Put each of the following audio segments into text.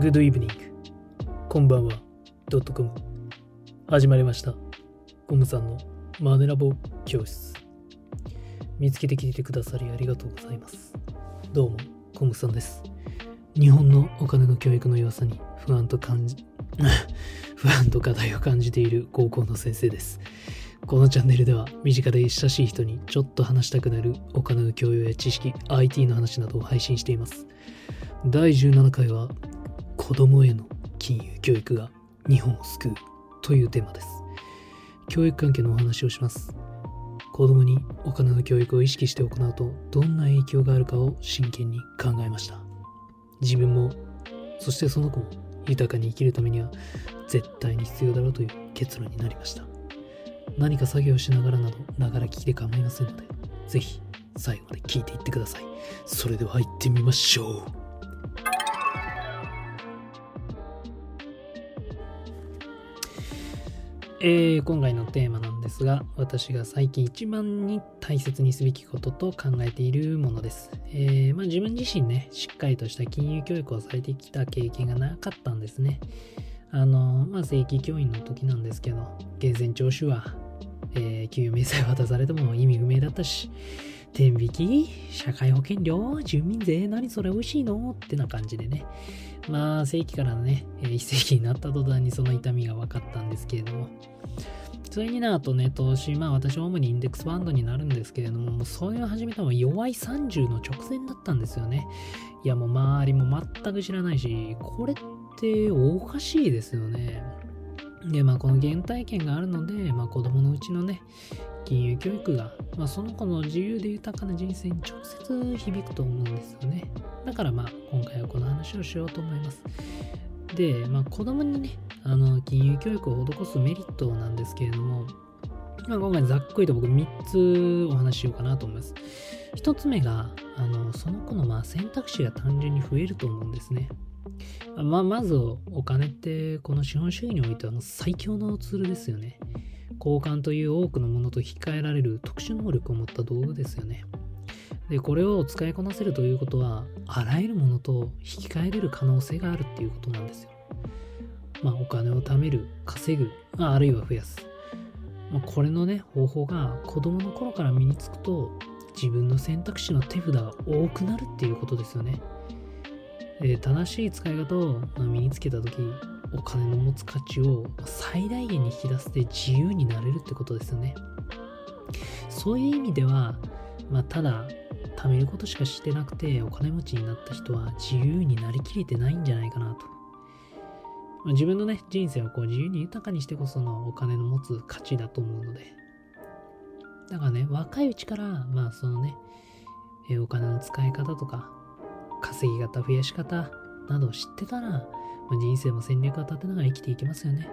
グッドイブニング。こんばんは。ドットコム。始まりました。コムさんのマネラボ教室。見つけてきてくださりありがとうございます。どうも、コムさんです。日本のお金の教育の良さに不安と感じ、不安と課題を感じている高校の先生です。このチャンネルでは身近で親しい人にちょっと話したくなるお金の教養や知識、IT の話などを配信しています。第17回は子供への金融教育が日本を救うというテーマです。教育関係のお話をします。子供にお金の教育を意識して行うとどんな影響があるかを真剣に考えました。自分も、そしてその子も豊かに生きるためには絶対に必要だろうという結論になりました。何か作業しながらなど、ながら聞きで構いませんので、ぜひ最後まで聞いていってください。それでは行ってみましょう。えー今回のテーマなんですが、私が最近一番に大切にすべきことと考えているものです。えーまあ、自分自身ね、しっかりとした金融教育をされてきた経験がなかったんですね。あの、まあ、正規教員の時なんですけど、源泉徴収は、えー給与明細渡されても意味不明だったし、天引き社会保険料住民税何それ美味しいのってな感じでね。まあ、正規からね、えー非正規になった途端にその痛みが分かったんですけれども。それになるとね、投資、まあ私は主にインデックスファンドになるんですけれども、もうそれを始めたのは弱い30の直前だったんですよね。いやもう周りも全く知らないし、これっておかしいですよね。で、まあこの原体験があるので、まあ子供のうちのね、金融教育が、まあその子の自由で豊かな人生に直接響くと思うんですよね。だからまあ今回はこの話をしようと思います。で、まあ子供にね、あの金融教育を施すメリットなんですけれども、まあ、今回ざっくりと僕3つお話ししようかなと思います。1つ目が、あのその子のま選択肢が単純に増えると思うんですね。まあ、まずお金ってこの資本主義においては最強のツールですよね。交換という多くのものと引き換えられる特殊能力を持った道具ですよね。で、これを使いこなせるということは、あらゆるものと引き換えれる可能性があるっていうことなんですよ。まあ、お金を貯める、稼ぐ、あ、あるいは増やす。まあ、これのね、方法が子供の頃から身につくと、自分の選択肢の手札が多くなるっていうことですよね。で正しい使い方をまあ身につけたとき、お金の持つ価値を最大限に引き出して自由になれるってことですよね。そういう意味では、まあ、ただ、貯めることしかしてなくてお金持ちになった人は自由になりきれてないんじゃないかなと。まあ自分のね、人生をこう自由に豊かにしてこそのお金の持つ価値だと思うので。だからね、若いうちから、まあそのね、お金の使い方とか、稼ぎ方、増やし方などを知ってたら、まあ、人生も戦略を立てながら生きていけますよね。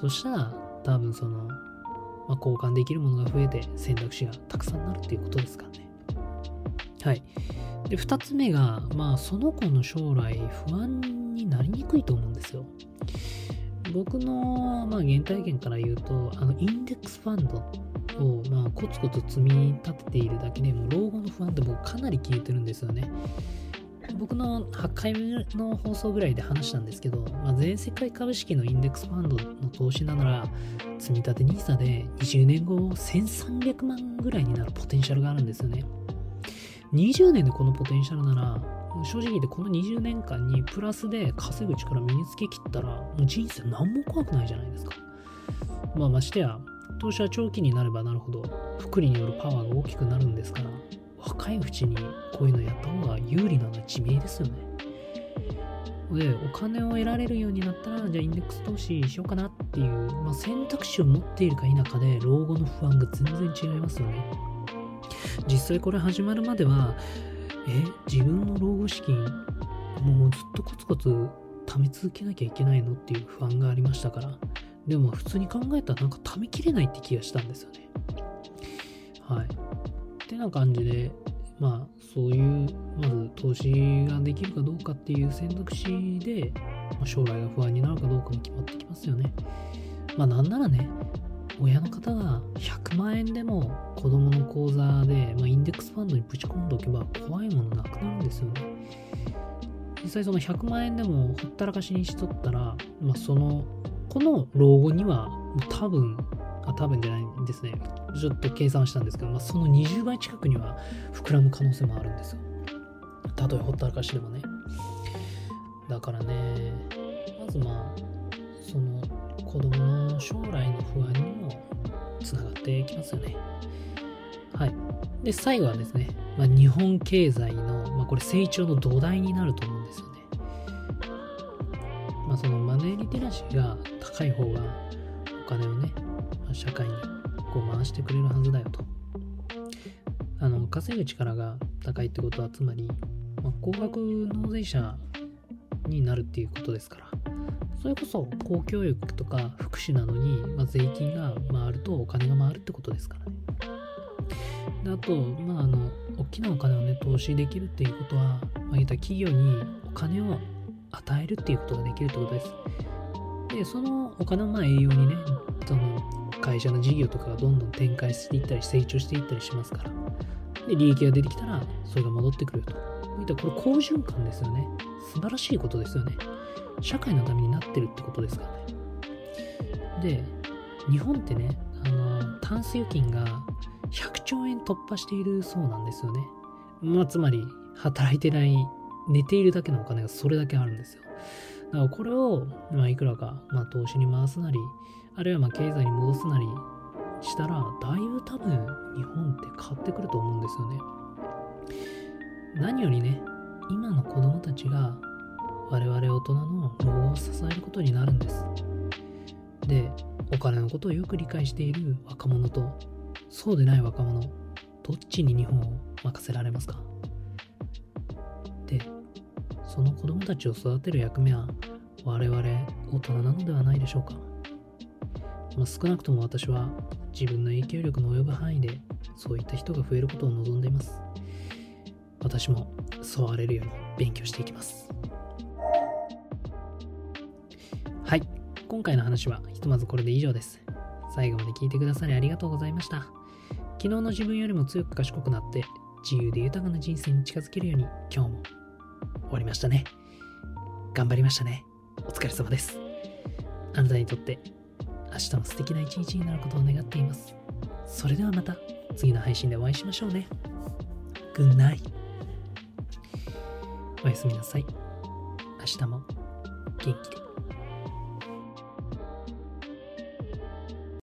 そしたら、多分その、まあ、交換できるものが増えて選択肢がたくさんなるっていうことですからね。はい。で、二つ目が、まあ、その子の将来不安になりにくいと思うんですよ。僕の、まあ、原体験から言うと、あの、インデックスファンドを、まあ、コツコツ積み立てているだけでも、老後の不安って僕かなり消えてるんですよね。僕の8回目の放送ぐらいで話したんですけど、まあ、全世界株式のインデックスファンドの投資なら、積み立て NISA で20年後1300万ぐらいになるポテンシャルがあるんですよね。20年でこのポテンシャルなら、正直言ってこの20年間にプラスで稼ぐ力身につけきったら、もう人生何も怖くないじゃないですか。まあましてや、投資は長期になればなるほど、福利によるパワーが大きくなるんですから、若いうちにこういうのやった方が有利なのは致命ですよね。で、お金を得られるようになったら、じゃあインデックス投資しようかなっていう、まあ、選択肢を持っているか否かで、老後の不安が全然違いますよね。実際これ始まるまでは、え、自分の老後資金、もうずっとコツコツ貯め続けなきゃいけないのっていう不安がありましたから。でも普通に考えたらなんか貯めきれないって気がしたんですよね。はい。ってな感じで、まあそういう、まず投資ができるかどうかっていう選択肢で、まあ将来が不安になるかどうかも決まってきますよね。まあなんならね、親の方が100万円でも子供の口座で、まあ、インデックスファンドにぶち込んでおけば怖いものなくなるんですよね。実際その100万円でもほったらかしにしとったら、まあ、その、この老後には多分、あ、多分じゃないんですね。ちょっと計算したんですけど、まあ、その20倍近くには膨らむ可能性もあるんですよ。たとえほったらかしでもね。だからね、まずまあ、その子供の将来の不安にもつながっていきますよね。はい。で、最後はですね、まあ、日本経済の、まあ、これ成長の土台になると思うんですよね。まあ、そのマネーリテラシーが高い方が金をね、ま、社会にこう回してくれるはずだよと。あの、稼ぐ力が高いってことは、つまり、まあ、高額納税者になるっていうことですから。それこそ公教育とか福祉などに、まあ、税金が回るとお金が回るってことですからね。であと、まあ、あの、大きなお金をね、投資できるっていうことは、まあ、言った企業にお金を与えるっていうことができるってことです。で、そのお金をまあ栄養にね、その会社の事業とかがどんどん展開していったり成長していったりしますから。で、利益が出てきたら、それが戻ってくると。いったこれ好循環ですよね。素晴らしいことですよね。社会のためになってるってことですからね。で、日本ってね、あの、タンス預金が100兆円突破しているそうなんですよね。まあ、つまり、働いてない、寝ているだけのお金がそれだけあるんですよ。だからこれを、まあ、いくらか、まあ、投資に回すなり、あるいはまあ経済に戻すなりしたら、だいぶ多分日本って変わってくると思うんですよね。何よりね、今の子供たちが我々大人の老後を支えることになるんです。で、お金のことをよく理解している若者と、そうでない若者、どっちに日本を任せられますか、その子供たちを育てる役目は我々大人なのではないでしょうか。まあ、少なくとも私は自分の影響力の及ぶ範囲でそういった人が増えることを望んでいます。私もそうあれるように勉強していきます。はい。今回の話はひとまずこれで以上です。最後まで聞いてくださりありがとうございました。昨日の自分よりも強く賢くなって自由で豊かな人生に近づけるように今日も終わりましたね。頑張りましたね。お疲れ様です。あなたにとって明日も素敵な一日になることを願っています。それではまた次の配信でお会いしましょうね。Good night. おやすみなさい。明日も元気で。